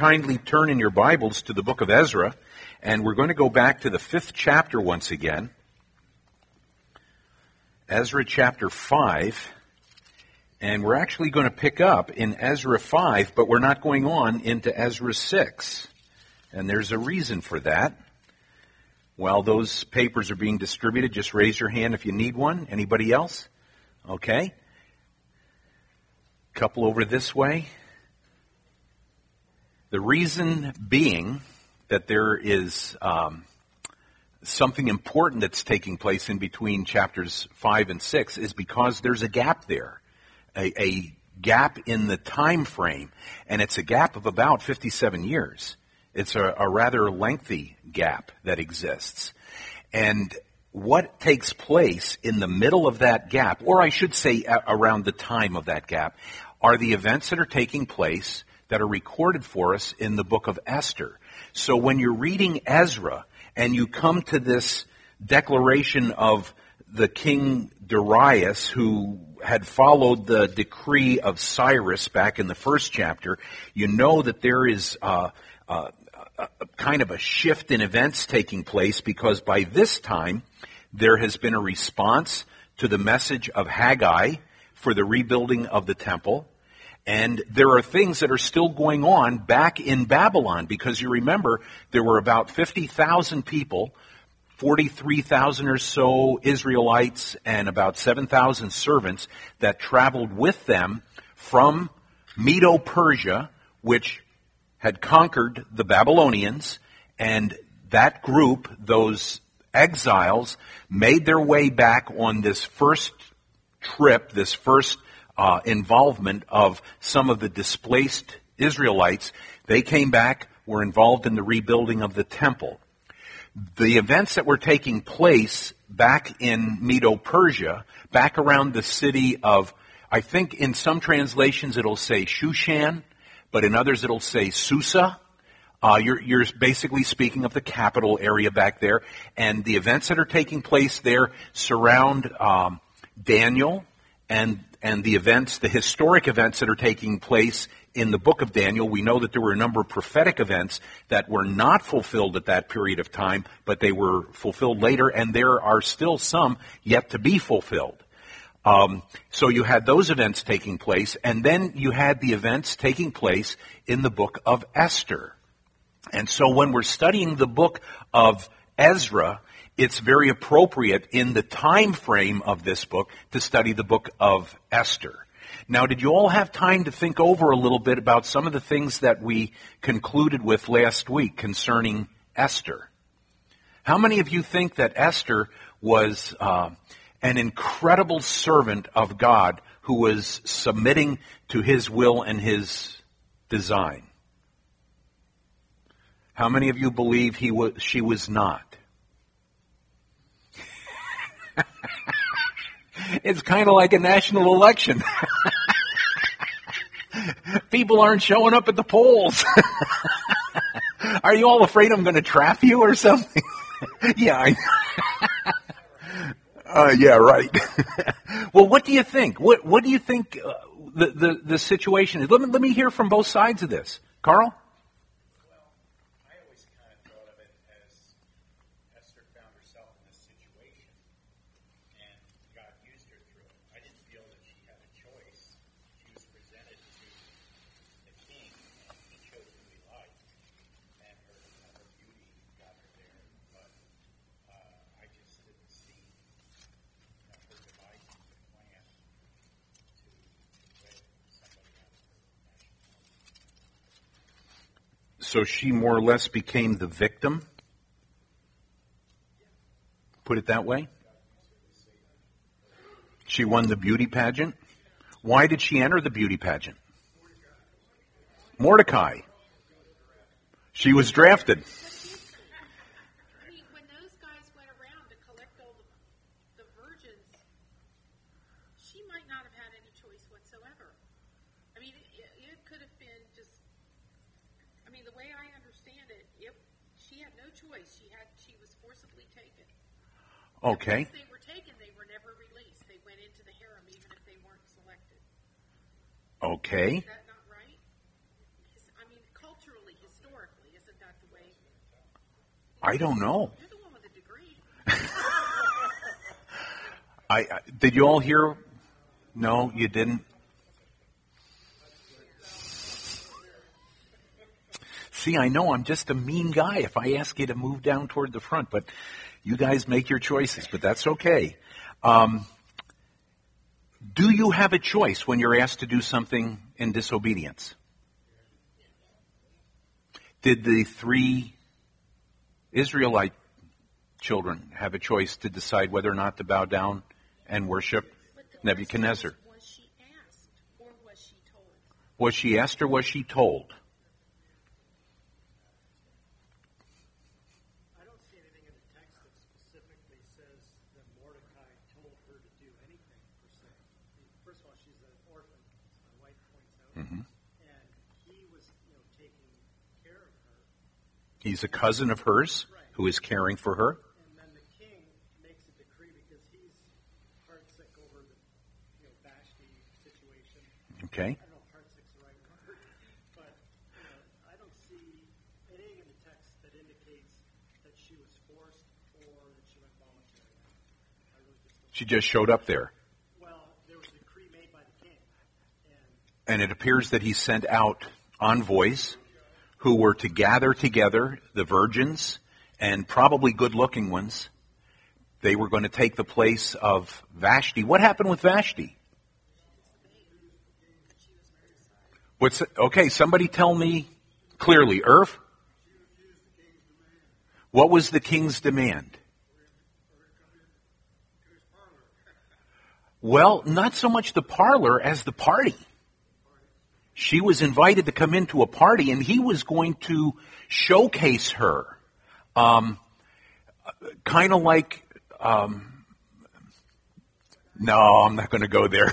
kindly turn in your Bibles to the book of Ezra, and we're going to go back to the fifth chapter once again. Ezra chapter 5. And we're actually going to pick up in Ezra 5, but we're not going on into Ezra 6. And there's a reason for that. While those papers are being distributed, just raise your hand if you need one. Anybody else? Okay. Couple over this way. The reason being that there is um, something important that's taking place in between chapters 5 and 6 is because there's a gap there. A, a gap in the time frame, and it's a gap of about 57 years. It's a, a rather lengthy gap that exists. And what takes place in the middle of that gap, or I should say around the time of that gap, are the events that are taking place that are recorded for us in the book of Esther. So when you're reading Ezra and you come to this declaration of the king Darius who had followed the decree of Cyrus back in the first chapter, you know that there is uh, uh, a, kind of a shift in events taking place because by this time there has been a response to the message of Haggai for the rebuilding of the temple. And there are things that are still going on back in Babylon because you remember there were about 50,000 people, 43,000 or so Israelites, and about 7,000 servants that traveled with them from Medo Persia, which had conquered the Babylonians, and that group, those exiles, made their way back on this first trip, this first uh, involvement of some of the displaced Israelites. They came back, were involved in the rebuilding of the temple. The events that were taking place back in Medo Persia, back around the city of, I think in some translations it'll say Shushan, but in others it'll say Susa. Uh, you're, you're, basically speaking of the capital area back there, and the events that are taking place there surround um, Daniel and and the events, the historic events that are taking place in the book of Daniel. We know that there were a number of prophetic events that were not fulfilled at that period of time, but they were fulfilled later, and there are still some yet to be fulfilled. Um, so you had those events taking place, and then you had the events taking place in the book of Esther. And so when we're studying the book of Ezra, it's very appropriate in the time frame of this book to study the book of Esther. Now, did you all have time to think over a little bit about some of the things that we concluded with last week concerning Esther? How many of you think that Esther was uh, an incredible servant of God who was submitting to his will and his design? How many of you believe he was, she was not? It's kind of like a national election. People aren't showing up at the polls. Are you all afraid I'm going to trap you or something? yeah, I, uh, yeah, right. well, what do you think? What What do you think uh, the, the the situation is? Let me let me hear from both sides of this, Carl. So she more or less became the victim? Put it that way? She won the beauty pageant? Why did she enter the beauty pageant? Mordecai. She was drafted. Okay. Once they were taken, they were never released. They went into the harem even if they weren't selected. Okay. Is that not right? I mean, culturally, historically, isn't that the way? I don't know. You're the one with a degree. I, I did you all hear? No, you didn't. See, I know I'm just a mean guy if I ask you to move down toward the front, but you guys make your choices, but that's okay. Um, do you have a choice when you're asked to do something in disobedience? Did the three Israelite children have a choice to decide whether or not to bow down and worship Nebuchadnezzar? Was she asked or was she told? Was she asked or was she told? I don't see anything in the text that specifically says that Mordecai told her to do anything per se. I mean, First of all, she's an orphan, as my wife points out, Mm-hmm. and he was, you know, taking care of her. He's a cousin of hers who is caring for her. And then the king makes a decree because he's heartsick over the, you know, Vashti situation. Okay. I don't know if heartsick's the right word, but you know, I don't see anything in the text that indicates that she was forced or that she went voluntary. I really just don't. She just showed up there. Well, there was a decree made by the king, and And it appears that he sent out envoys who were to gather together the virgins and probably good looking ones. They were going to take the place of Vashti. What happened with Vashti? What's okay? Somebody tell me clearly, Irv. What was the king's demand? Well, not so much the parlor as the party. She was invited to come into a party, and he was going to showcase her, um, kind of like. Um, no, I'm not going to go there.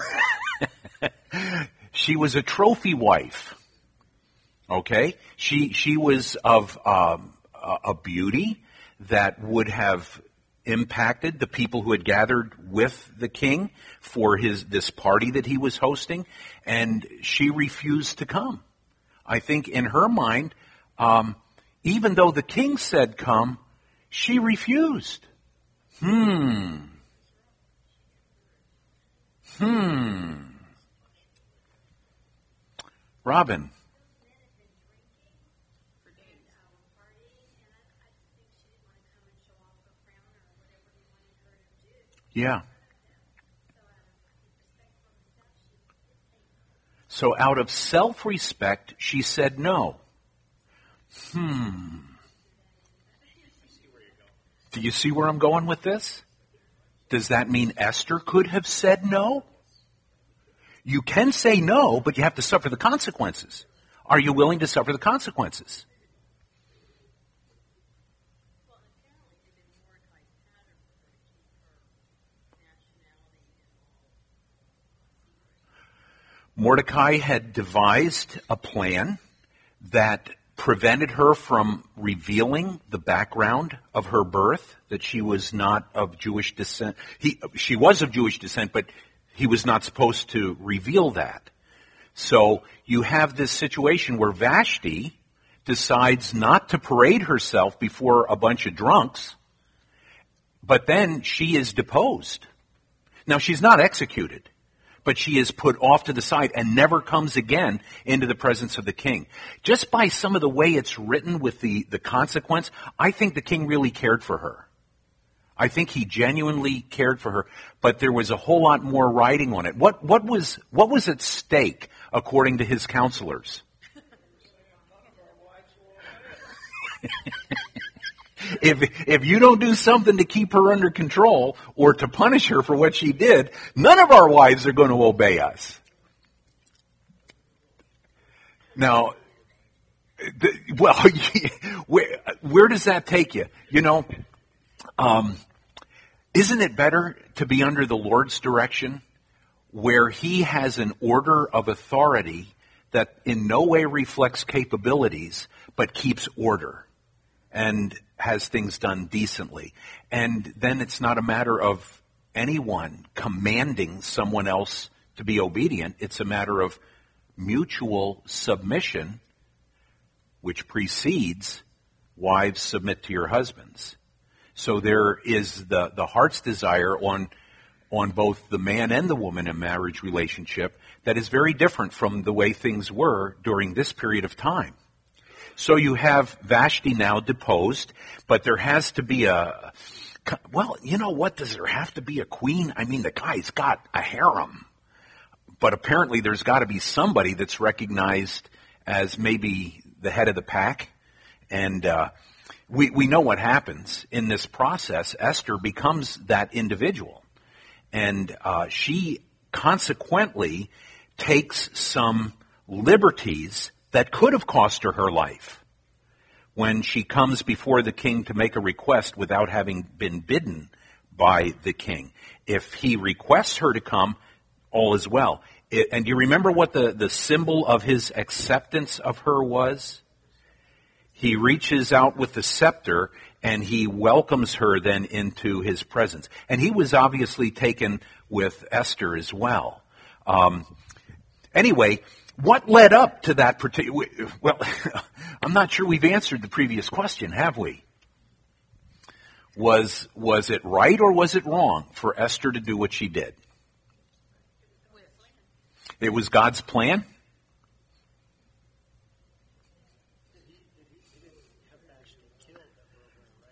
she was a trophy wife. Okay, she she was of um, a a beauty that would have impacted the people who had gathered with the king for his this party that he was hosting, and she refused to come. I think in her mind, um, even though the king said come, she refused. Hmm. Hmm. Robin. Yeah. So out of self-respect, she said no. Hmm. Do you see where I'm going with this? Does that mean Esther could have said no? You can say no, but you have to suffer the consequences. Are you willing to suffer the consequences? Well, apparently it had been Mordecai's pattern for her to keep her nationality and all Mordecai had devised a plan that prevented her from revealing the background of her birth, that she was not of Jewish descent. He, she was of Jewish descent, but he was not supposed to reveal that. So you have this situation where Vashti decides not to parade herself before a bunch of drunks, but then she is deposed. Now she's not executed, but she is put off to the side and never comes again into the presence of the king. Just by some of the way it's written with the, the consequence, I think the king really cared for her. I think he genuinely cared for her, but there was a whole lot more writing on it. What, what was, what was at stake according to his counselors? if, if you don't do something to keep her under control or to punish her for what she did, none of our wives are going to obey us. Now, well, where, where does that take you? You know, um, isn't it better to be under the Lord's direction where He has an order of authority that in no way reflects capabilities but keeps order and has things done decently? And then it's not a matter of anyone commanding someone else to be obedient, it's a matter of mutual submission which precedes wives submit to your husbands. So there is the, the heart's desire on, on both the man and the woman in marriage relationship that is very different from the way things were during this period of time. So you have Vashti now deposed, but there has to be a, well, you know what? Does there have to be a queen? I mean, the guy's got a harem. But apparently there's got to be somebody that's recognized as maybe the head of the pack. And uh, we, we know what happens in this process. Esther becomes that individual. And uh, she consequently takes some liberties that could have cost her her life when she comes before the king to make a request without having been bidden by the king. If he requests her to come, all is well. It, and you remember what the, the symbol of his acceptance of her was? He reaches out with the scepter and he welcomes her then into his presence. And he was obviously taken with Esther as well. Um, anyway, what led up to that particular? Well, I'm not sure we've answered the previous question, have we? Was was it right or was it wrong for Esther to do what she did? It was God's plan.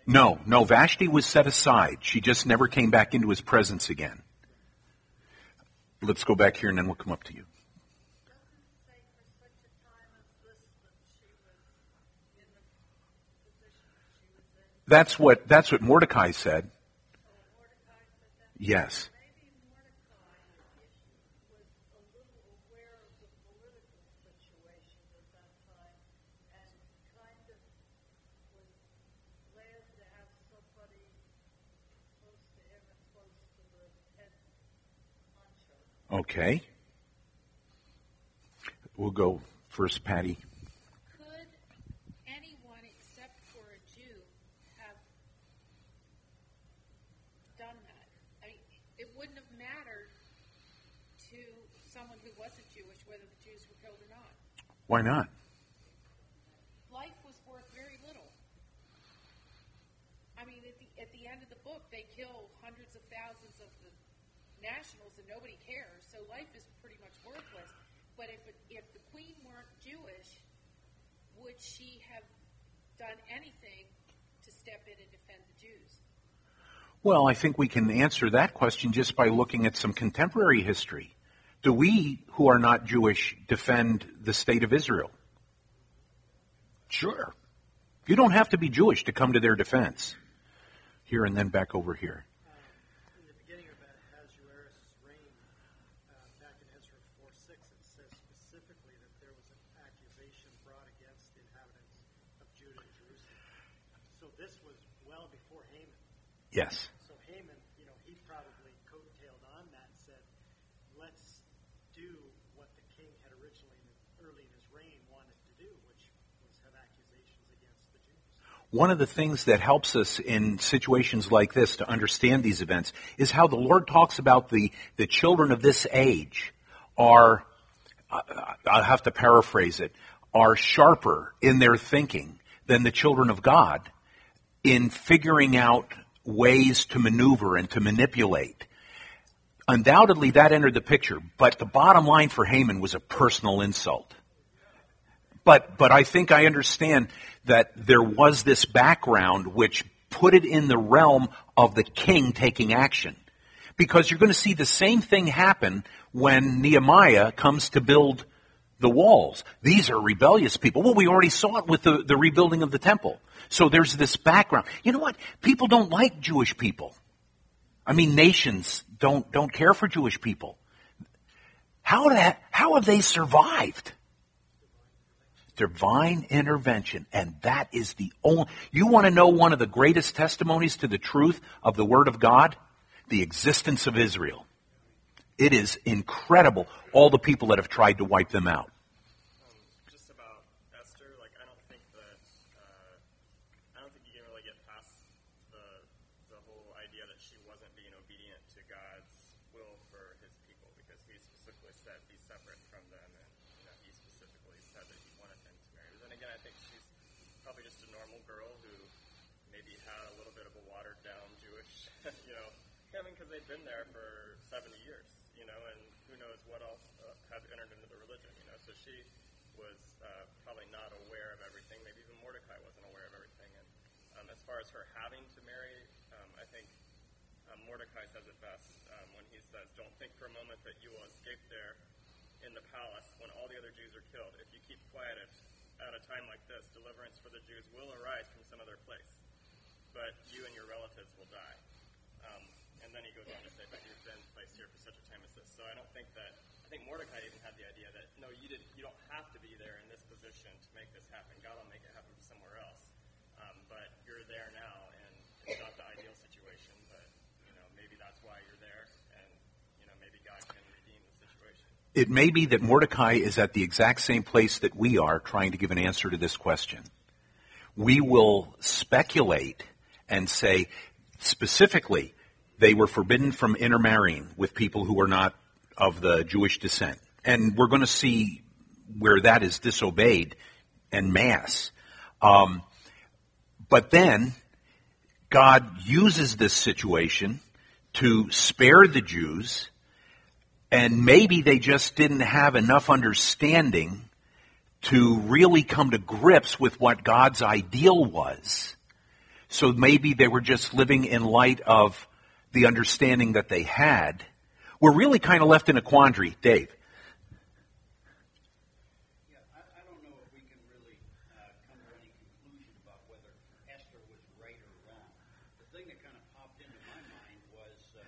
No, no, Vashti was set aside. She just never came back into his presence again. Let's go back here and then we'll come up to you. Doesn't say for such a time as this that she was in the position that she was in. That's what that's what Mordecai said. Oh, Mordecai said that. Yes. Maybe Mordecai was a little aware of the political situation at that time and kind of was glad to have somebody close to him what, close to the head honcho. Okay. We'll go first, Patty. Could anyone except for a Jew have done that? I mean, it wouldn't have mattered to someone who wasn't Jewish whether the Jews were killed or not. Why not? Life was worth very little. I mean, at the, at the end of the book, they kill hundreds of thousands of the nationals and nobody cares, so life is pretty much worthless. But if, it, if the queen weren't Jewish, would she have done anything to step in and defend the Jews? Well, I think we can answer that question just by looking at some contemporary history. Do we, who are not Jewish, defend the state of Israel? Sure. You don't have to be Jewish to come to their defense. Here and then back over here. In the beginning of Ahasuerus' reign, uh, back in Ezra 4 6, it says specifically that there was an accusation brought against the inhabitants of Judah and Jerusalem. So this was well before Haman. Yes. So Haman, you know, he probably coattailed on that and said, let's do what the king had originally, early in his reign, wanted to do, which was have accusations against the Jews. One of the things that helps us in situations like this to understand these events is how the Lord talks about the, the children of this age are, uh, I'll have to paraphrase it, are sharper in their thinking than the children of God in figuring out ways to maneuver and to manipulate. Undoubtedly that entered the picture, but the bottom line for Haman was a personal insult. But, but I think I understand that there was this background which put it in the realm of the king taking action. Because you're going to see the same thing happen when Nehemiah comes to build the walls. These are rebellious people. Well, we already saw it with the, the rebuilding of the temple. So there's this background. You know what? People don't like Jewish people. I mean, nations don't, don't care for Jewish people. How, that, how have they survived? Divine intervention. And that is the only, you want to know one of the greatest testimonies to the truth of the Word of God? The existence of Israel. It is incredible, all the people that have tried to wipe them out. just about Esther, like I don't think that uh, I don't think you can really get past the the whole idea that she wasn't being obedient to God's will for His people because He specifically said be separate from them, and you know, He specifically said that He wanted them to marry. But then again, I think she's you know, I mean, because they'd been there for 70 years, you know, and who knows what else uh, had entered into the religion, you know. So she was uh, probably not aware of everything. Maybe even Mordecai wasn't aware of everything. And um, as far as her having to marry, um, I think um, Mordecai says it best um, when he says, "Don't think for a moment that you will escape there in the palace when all the other Jews are killed. If you keep quiet at, at a time like this, deliverance for the Jews will arise from some other place, but you and your relatives will die." Um, and then he goes on to say, "But you've been placed here for such a time as this." So I don't think that. I think Mordecai even had the idea that no, you did. You don't have to be there in this position to make this happen. God will make it happen somewhere else. Um, but you're there now, and it's not the ideal situation. But you know, maybe that's why you're there, and you know, maybe God can redeem the situation. It may be that Mordecai is at the exact same place that we are trying to give an answer to this question. We will speculate and say, specifically, they were forbidden from intermarrying with people who were not of the Jewish descent. And we're going to see where that is disobeyed en masse. Um, but then God uses this situation to spare the Jews, and maybe they just didn't have enough understanding to really come to grips with what God's ideal was. So maybe they were just living in light of the understanding that they had. We're really kind of left in a quandary, Dave. Yeah, I, I don't know if we can really uh, come to any conclusion about whether Esther was right or wrong. The thing that kind of popped into my mind was, uh,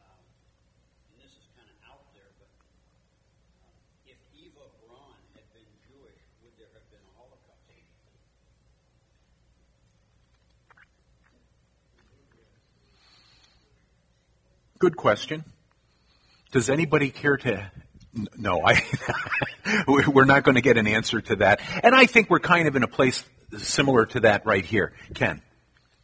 um, and this is kind of out there, but uh, if Eva Braun had been Jewish, there been a Holocaust? Good question. Does anybody care to? No, I. we're not going to get an answer to that. And I think we're kind of in a place similar to that right here. Ken.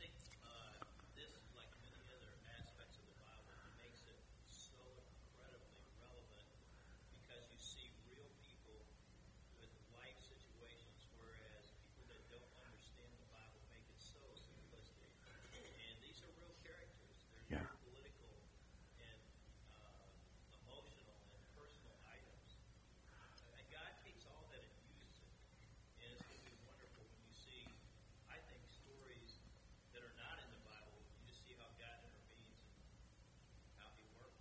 think uh, this, like many other aspects of the Bible, makes it so incredibly relevant because you see real people with life situations, whereas people that don't understand the Bible make it so simplistic. And these are real characters. They're Yeah. not political and uh, emotional and personal items. And God takes all that and uses it. And it's going to be wonderful when you see, I think, stories that are not in the Bible. You just see how God intervenes and how He works.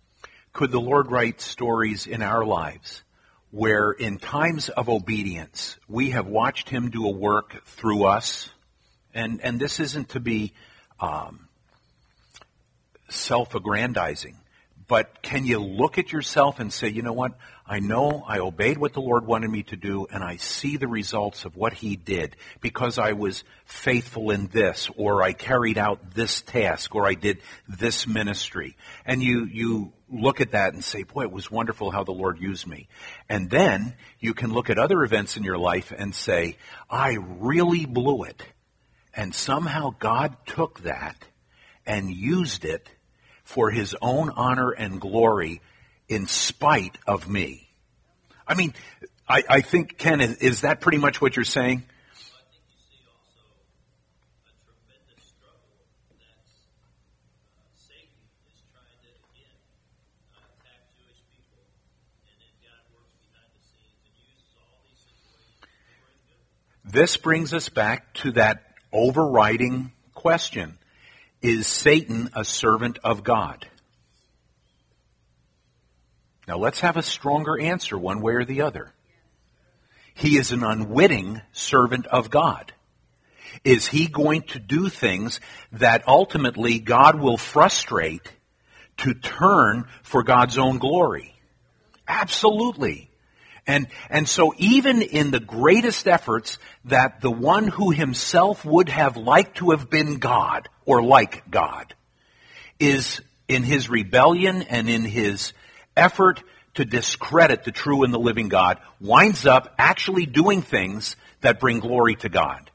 Could the Lord write stories in our lives where, in times of obedience, we have watched Him do a work through us? And, and this isn't to be um, self aggrandizing, but can you look at yourself and say, you know what? I know I obeyed what the Lord wanted me to do, and I see the results of what He did because I was faithful in this, or I carried out this task, or I did this ministry. And you, you look at that and say, boy, it was wonderful how the Lord used me. And then you can look at other events in your life and say, I really blew it. And somehow God took that and used it for his own honor and glory in spite of me. I mean, I, I think, Ken, is, is that pretty much what you're saying? Well, I think you see also a tremendous struggle that uh, Satan is trying to, again, attack Jewish people. And then God works behind the scenes and uses all these situations for his good. This brings us back to that overriding question. Is Satan a servant of God? Now let's have a stronger answer one way or the other. He is an unwitting servant of God. Is he going to do things that ultimately God will frustrate to turn for God's own glory? Absolutely. And, and so even in the greatest efforts that the one who himself would have liked to have been God or like God is in his rebellion and in his effort to discredit the true and the living God winds up actually doing things that bring glory to God.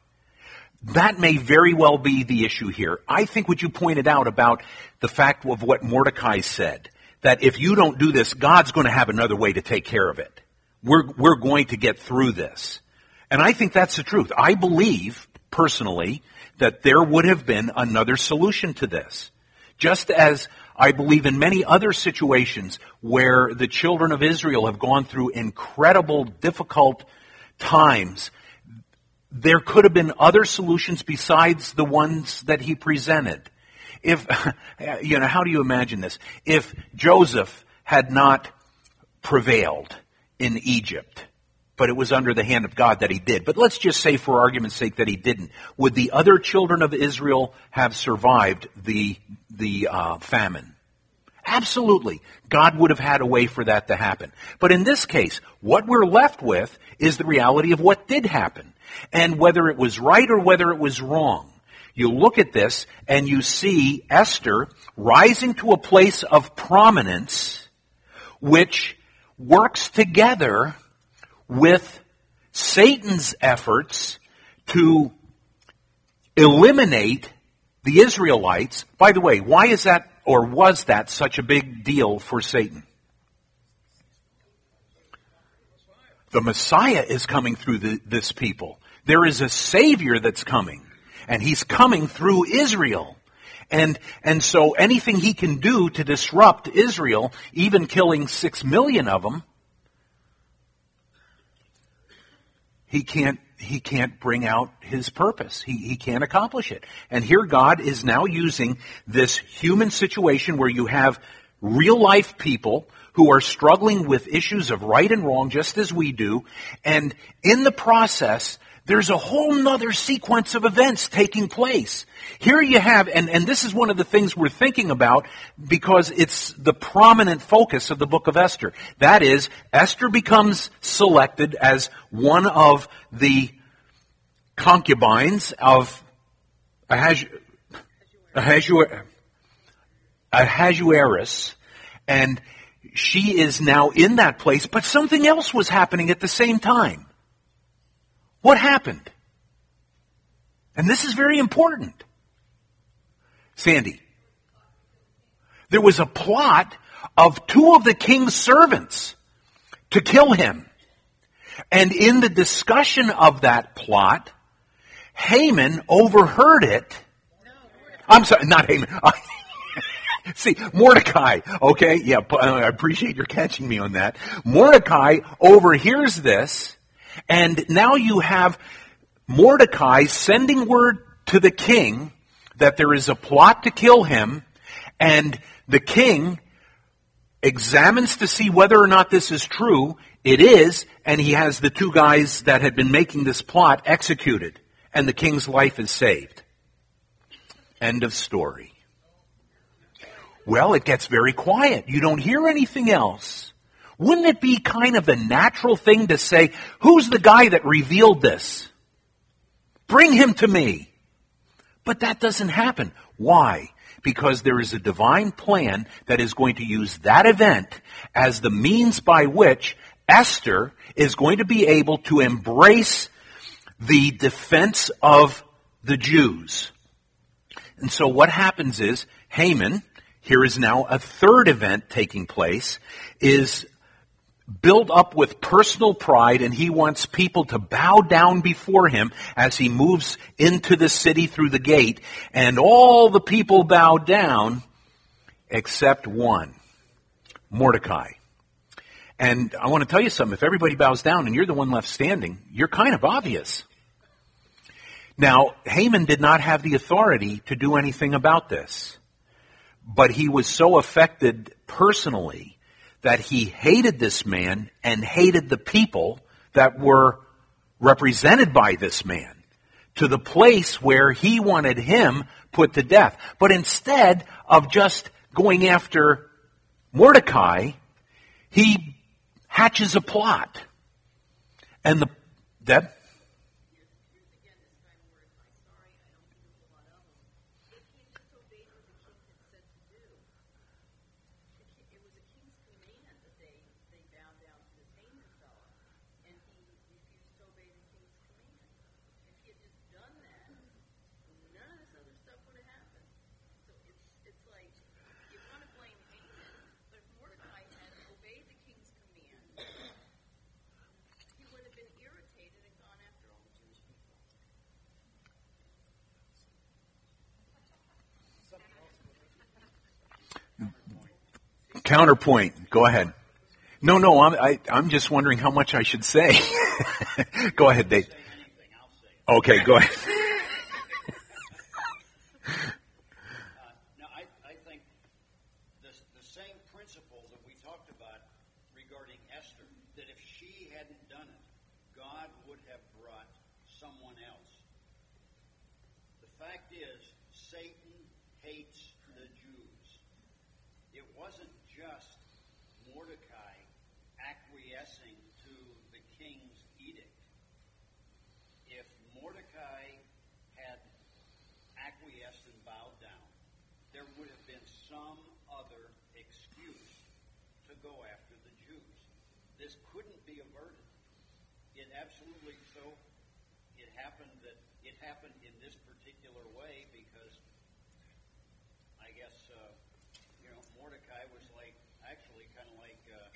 That may very well be the issue here. I think what you pointed out about the fact of what Mordecai said, that if you don't do this, God's going to have another way to take care of it. We're, we're going to get through this. And I think that's the truth. I believe personally that there would have been another solution to this. Just as I believe in many other situations where the children of Israel have gone through incredible, difficult times, there could have been other solutions besides the ones that he presented. If, you know, how do you imagine this? If Joseph had not prevailed in Egypt, but it was under the hand of God that he did. But let's just say, for argument's sake, that he didn't. Would the other children of Israel have survived the the uh, famine? Absolutely. God would have had a way for that to happen. But in this case, what we're left with is the reality of what did happen. And whether it was right or whether it was wrong. You look at this and you see Esther rising to a place of prominence which works together with Satan's efforts to eliminate the Israelites. By the way, why is that or was that such a big deal for Satan? The Messiah is coming through the, this people. There is a Savior that's coming, and He's coming through Israel. And, and so anything he can do to disrupt Israel, even killing six million of them, he can't he can't bring out his purpose. He, he can't accomplish it. And here God is now using this human situation where you have real life people who are struggling with issues of right and wrong just as we do. And in the process, there's a whole nother sequence of events taking place. Here you have, and, and this is one of the things we're thinking about because it's the prominent focus of the book of Esther. That is, Esther becomes selected as one of the concubines of Ahasuerus, Ahasuerus, and she is now in that place, but something else was happening at the same time. What happened? And this is very important. Sandy. There was a plot of two of the king's servants to kill him. And in the discussion of that plot, Haman overheard it. I'm sorry, not Haman. See, Mordecai, okay, yeah, uh, I appreciate your catching me on that. Mordecai overhears this and now you have Mordecai sending word to the king that there is a plot to kill him, and the king examines to see whether or not this is true. It is, and he has the two guys that had been making this plot executed, and the king's life is saved. End of story. Well, it gets very quiet. You don't hear anything else. Wouldn't it be kind of the natural thing to say, who's the guy that revealed this? Bring him to me. But that doesn't happen. Why? Because there is a divine plan that is going to use that event as the means by which Esther is going to be able to embrace the defense of the Jews. And so what happens is Haman, here is now a third event taking place, is built up with personal pride and he wants people to bow down before him as he moves into the city through the gate. And all the people bow down except one Mordecai. And I want to tell you something. If everybody bows down and you're the one left standing you're kind of obvious. Now Haman did not have the authority to do anything about this but he was so affected personally that he hated this man and hated the people that were represented by this man to the place where he wanted him put to death. But instead of just going after Mordecai, he hatches a plot. And the, Deb? Counterpoint. Go ahead. No, no, I'm, I, I'm just wondering how much I should say. go ahead, Dave. Say anything, I'll say it. Okay, go ahead. Uh, no, I, I think the, the same principle that we talked about regarding Esther, that if she hadn't done it, God would have brought someone else. The fact is, Satan hates the Jews. It wasn't just Mordecai acquiescing to the king's edict. If Mordecai had acquiesced and bowed down, there would have been some other excuse to go after the Jews. This couldn't be averted. It absolutely so. It happened that it happened in this particular way because I guess uh, you know Mordecai was like actually kind of like uh,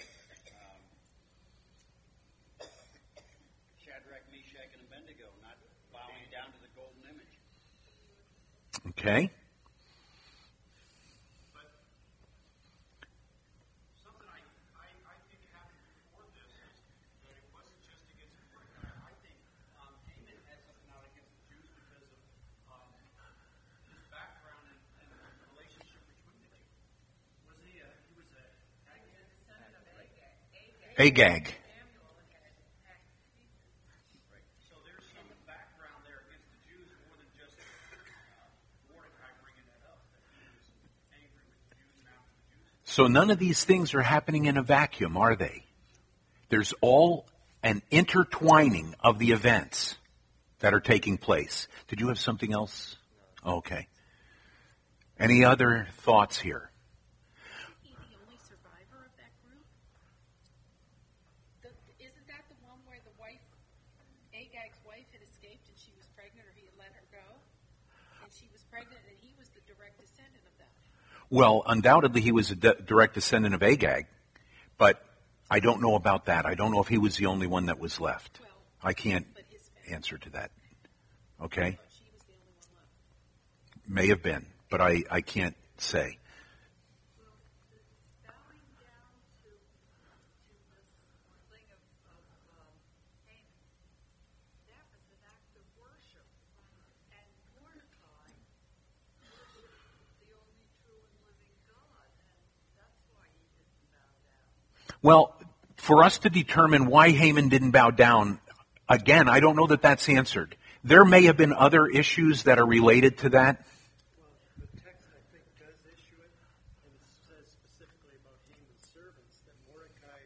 um, Shadrach, Meshach, and Abednego, not bowing down to the golden image. Okay. Something I, I, I think happened before this is that it wasn't just against Mordecai. I think um, Haman had something out against the Jews because of um, his background and, and the relationship between the two. Was he a, he was a Agag. So there's some background there against the Jews more than just uh, Mordecai bringing that up, that he was angry with the Jews and after the Jews. So none of these things are happening in a vacuum, are they? There's all an intertwining of the events that are taking place. Did you have something else? Okay. Any other thoughts here? he the only survivor of that group? The, isn't that the one where the wife, Agag's wife, had escaped and she was pregnant, or he had let her go, and she was pregnant, and he was the direct descendant of them. Well, undoubtedly he was a d- direct descendant of Agag, but I don't know about that. I don't know if he was the only one that was left. Well, I can't but his family, answer to that. Okay? but she was the only one left. May have been, but I, I can't say. bowing down to, to this thing of, of um, Haman, that was an act of worship. And Mordecai worshipped the only true and living God, and that's why he didn't bow down. Well, for us to determine why Haman didn't bow down, again, I don't know that that's answered. There may have been other issues that are related to that. Well, the text, I think, does issue it, and it says specifically about Haman's servants that Mordecai,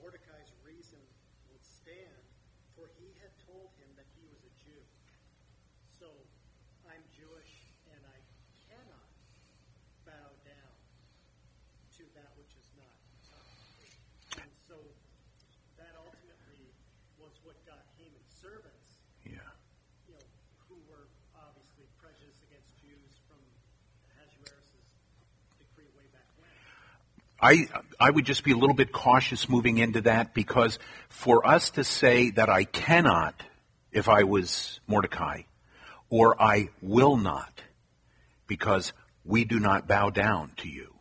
Mordecai's reason would stand, for he had told him that he was a Jew. So, I'm Jewish, and I cannot bow down to that which is not God. And so, that ultimately was what got Haman's servants Yeah. you know, who were obviously prejudiced against Jews from Ahasuerus' decree way back when. I, I would just be a little bit cautious moving into that because for us to say that I cannot, if I was Mordecai, or I will not, because we do not bow down to you,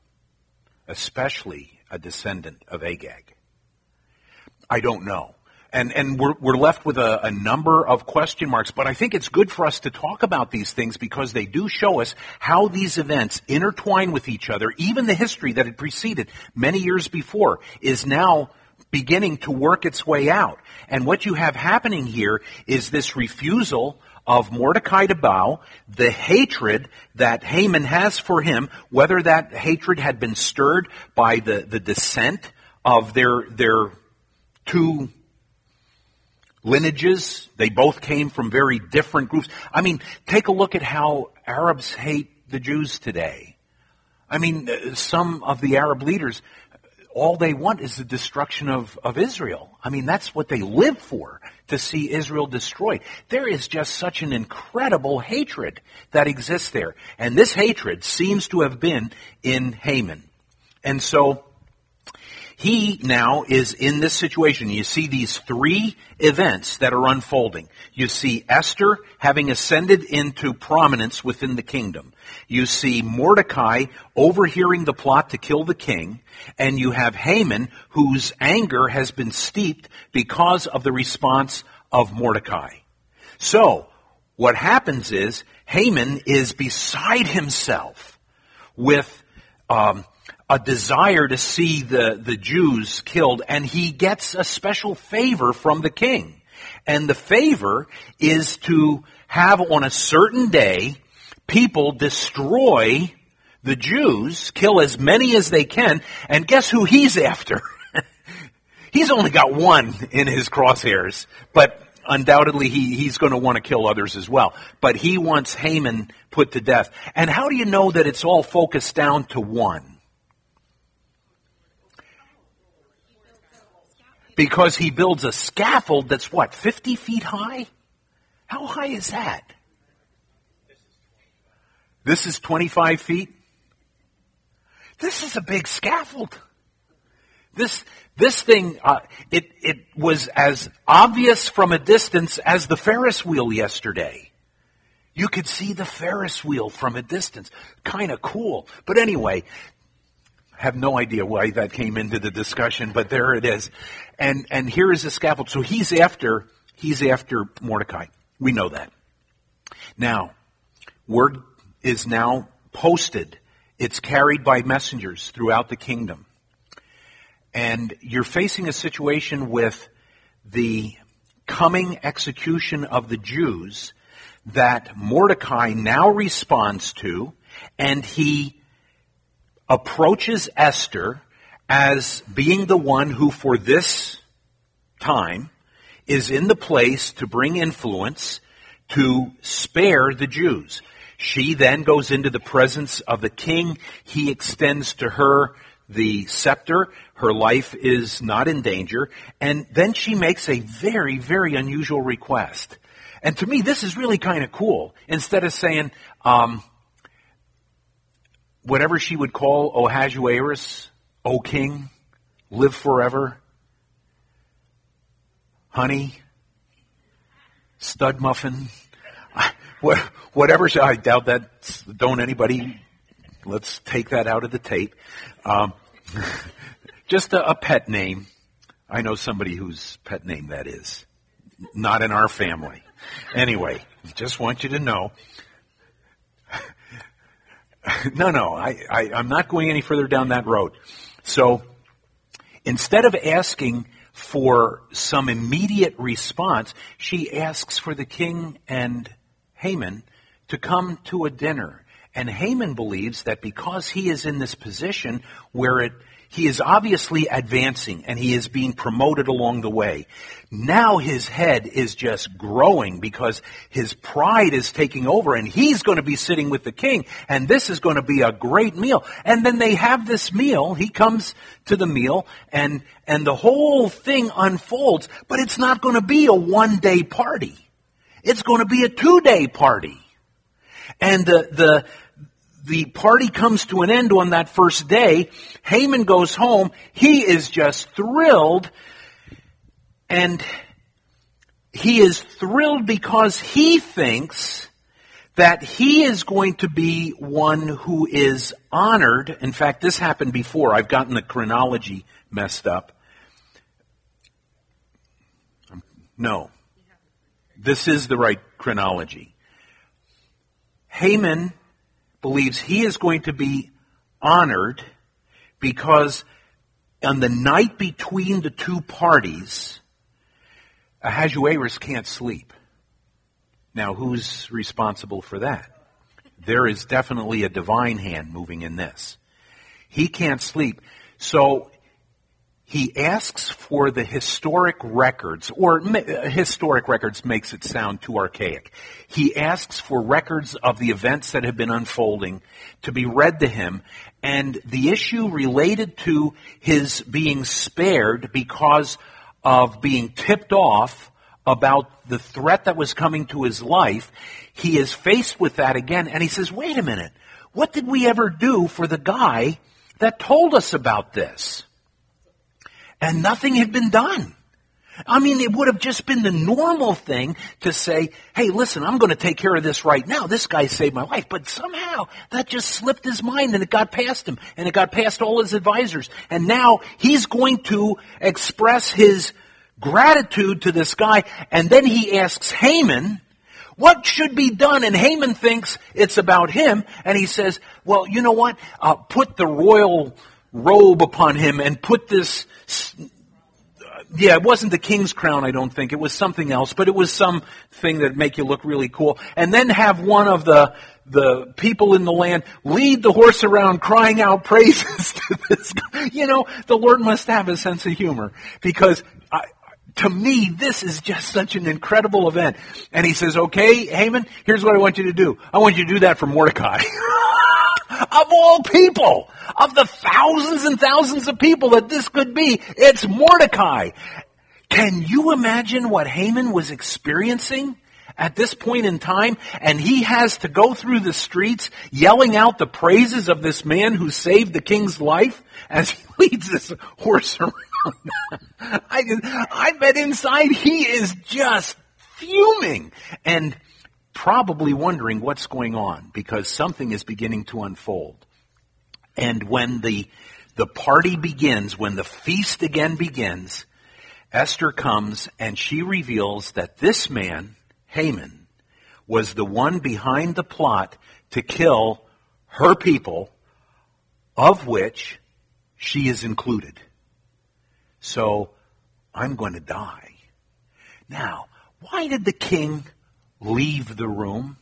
especially a descendant of Agag. I don't know. And, and we're, we're left with a, a number of question marks, but I think it's good for us to talk about these things because they do show us how these events intertwine with each other. Even the history that had preceded many years before is now beginning to work its way out. And what you have happening here is this refusal of Mordecai to bow, the hatred that Haman has for him, whether that hatred had been stirred by the, the descent of their, their two lineages. They both came from very different groups. I mean, take a look at how Arabs hate the Jews today. I mean, uh, some of the Arab leaders, all they want is the destruction of, of Israel. I mean, that's what they live for, to see Israel destroyed. There is just such an incredible hatred that exists there. And this hatred seems to have been in Haman. And so, he now is in this situation. You see these three events that are unfolding. You see Esther having ascended into prominence within the kingdom. You see Mordecai overhearing the plot to kill the king. And you have Haman, whose anger has been steeped because of the response of Mordecai. So, what happens is Haman is beside himself with um, a desire to see the, the Jews killed, and he gets a special favor from the king. And the favor is to have on a certain day people destroy the Jews, kill as many as they can, and guess who he's after? he's only got one in his crosshairs, but undoubtedly he, he's going to want to kill others as well. But he wants Haman put to death. And how do you know that it's all focused down to one? Because he builds a scaffold that's what, 50 feet high? How high is that? This is 25 feet? This is a big scaffold. This, this thing, uh, it, it was as obvious from a distance as the Ferris wheel yesterday. You could see the Ferris wheel from a distance. Kind of cool. But anyway, have no idea why that came into the discussion, but there it is. And, and here is the scaffold. So he's after, he's after Mordecai. We know that. Now, word is now posted. It's carried by messengers throughout the kingdom. And you're facing a situation with the coming execution of the Jews that Mordecai now responds to, and he approaches Esther as being the one who, for this time, is in the place to bring influence to spare the Jews. She then goes into the presence of the king. He extends to her the scepter. Her life is not in danger. And then she makes a very, very unusual request. And to me, this is really kind of cool. Instead of saying, um, whatever she would call Ahasuerus, O king, live forever, honey, stud muffin, whatever. I doubt that. Don't anybody. Let's take that out of the tape. Um, just a, a pet name. I know somebody whose pet name that is. Not in our family. Anyway, just want you to know. no, no, I, I, I'm not going any further down that road. So instead of asking for some immediate response, she asks for the king and Haman to come to a dinner. And Haman believes that because he is in this position where it, he is obviously advancing and he is being promoted along the way. Now his head is just growing because his pride is taking over and he's going to be sitting with the king and this is going to be a great meal. And then they have this meal. He comes to the meal and, and the whole thing unfolds, but it's not going to be a one day party. It's going to be a two day party. And the, the, the party comes to an end on that first day. Haman goes home. He is just thrilled. And he is thrilled because he thinks that he is going to be one who is honored. In fact, this happened before. I've gotten the chronology messed up. No. This is the right chronology. Haman believes he is going to be honored because on the night between the two parties, Ahasuerus can't sleep. Now, who's responsible for that? There is definitely a divine hand moving in this. He can't sleep. So he asks for the historic records, or historic records makes it sound too archaic. He asks for records of the events that have been unfolding to be read to him, and the issue related to his being spared because of being tipped off about the threat that was coming to his life, he is faced with that again, and he says, wait a minute, what did we ever do for the guy that told us about this? And nothing had been done. I mean, it would have just been the normal thing to say, hey, listen, I'm going to take care of this right now. This guy saved my life. But somehow that just slipped his mind and it got past him and it got past all his advisors. And now he's going to express his gratitude to this guy. And then he asks Haman, what should be done? And Haman thinks it's about him. And he says, well, you know what? Uh, put the royal robe upon him and put this yeah, it wasn't the king's crown, I don't think. It was something else, but it was something that make you look really cool. And then have one of the the people in the land lead the horse around crying out praises to this guy. You know, the Lord must have a sense of humor because to me, this is just such an incredible event. And he says, okay, Haman, here's what I want you to do. I want you to do that for Mordecai. of all people, of the thousands and thousands of people that this could be, it's Mordecai. Can you imagine what Haman was experiencing at this point in time? And he has to go through the streets yelling out the praises of this man who saved the king's life as he leads this horse around. I, I bet inside he is just fuming. And probably wondering what's going on because something is beginning to unfold. And when the, the party begins, when the feast again begins, Esther comes and she reveals that this man, Haman, was the one behind the plot to kill her people, of which she is included. So I'm going to die. Now, why did the king leave the room.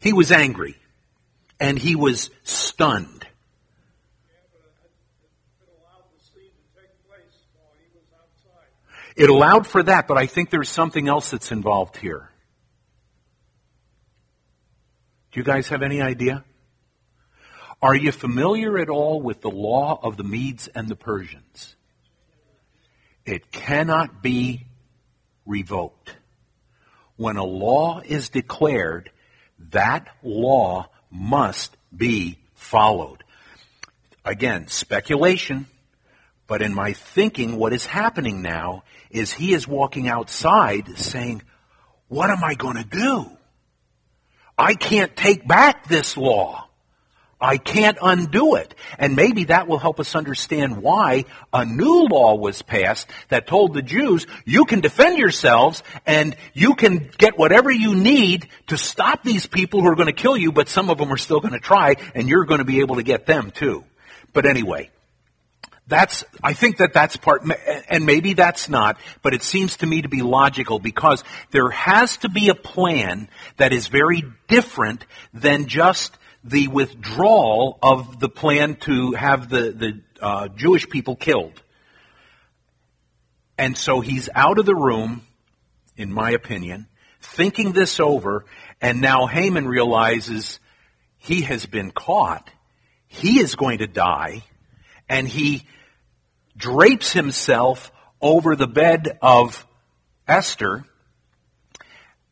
He was angry and he was stunned. It allowed for that, but I think there's something else that's involved here. Do you guys have any idea? Are you familiar at all with the law of the Medes and the Persians? It cannot be revoked. When a law is declared, that law must be followed. Again, speculation, but in my thinking, what is happening now is he is walking outside saying, What am I going to do? I can't take back this law. I can't undo it. And maybe that will help us understand why a new law was passed that told the Jews, you can defend yourselves and you can get whatever you need to stop these people who are going to kill you, but some of them are still going to try and you're going to be able to get them too. But anyway, that's, I think that that's part, and maybe that's not, but it seems to me to be logical because there has to be a plan that is very different than just the withdrawal of the plan to have the, the uh, Jewish people killed. And so he's out of the room, in my opinion, thinking this over, and now Haman realizes he has been caught. He is going to die, and he drapes himself over the bed of Esther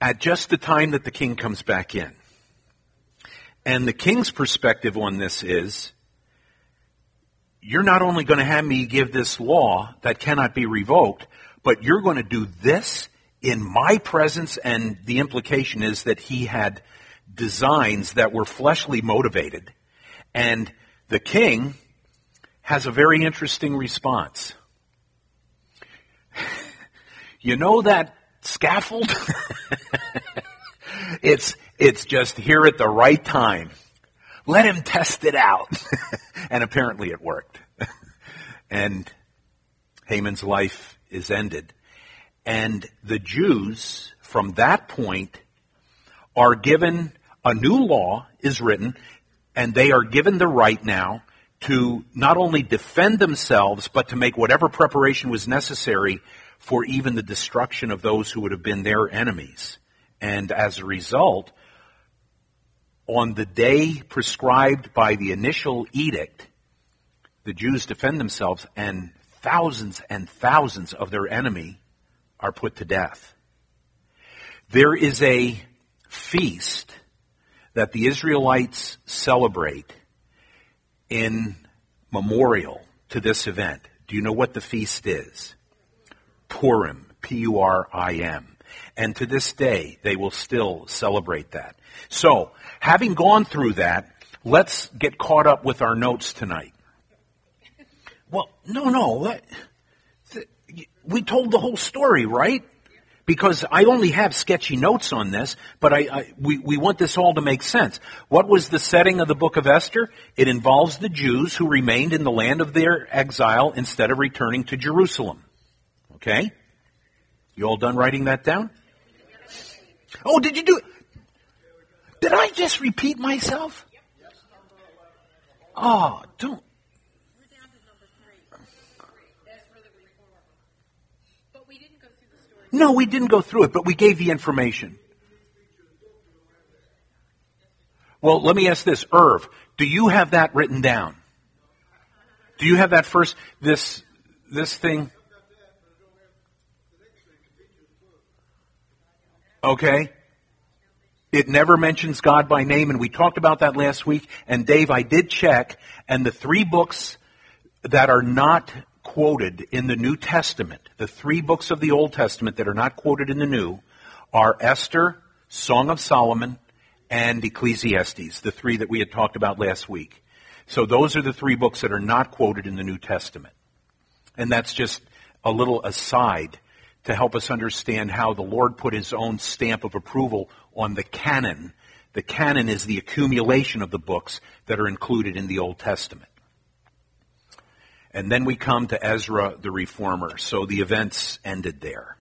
at just the time that the king comes back in. And the king's perspective on this is you're not only going to have me give this law that cannot be revoked, but you're going to do this in my presence. And the implication is that he had designs that were fleshly motivated. And the king has a very interesting response. you know that scaffold? it's, it's just here at the right time. Let him test it out. and apparently it worked. and Haman's life is ended. And the Jews, from that point, are given a new law is written, and they are given the right now to not only defend themselves, but to make whatever preparation was necessary for even the destruction of those who would have been their enemies. And as a result, on the day prescribed by the initial edict, the Jews defend themselves and thousands and thousands of their enemy are put to death. There is a feast that the Israelites celebrate in memorial to this event. Do you know what the feast is? Purim, P-U-R-I-M. And to this day, they will still celebrate that. So, having gone through that, let's get caught up with our notes tonight. Well, no, no. We told the whole story, right? Because I only have sketchy notes on this, but I, I we, we want this all to make sense. What was the setting of the book of Esther? It involves the Jews who remained in the land of their exile instead of returning to Jerusalem. Okay? You all done writing that down? Oh, did you do Did I just repeat myself? Oh, don't. We're down to number three. Ezra the reformer. But we didn't go through the story. No, we didn't go through it, but we gave the information. Well, let me ask this, Irv, do you have that written down? Do you have that first, this, this thing? Okay. It never mentions God by name, and we talked about that last week. And Dave, I did check, and the three books that are not quoted in the New Testament, the three books of the Old Testament that are not quoted in the New, are Esther, Song of Solomon, and Ecclesiastes, the three that we had talked about last week. So those are the three books that are not quoted in the New Testament. And that's just a little aside to help us understand how the Lord put his own stamp of approval on the canon. The canon is the accumulation of the books that are included in the Old Testament. And then we come to Ezra the reformer. So the events ended there.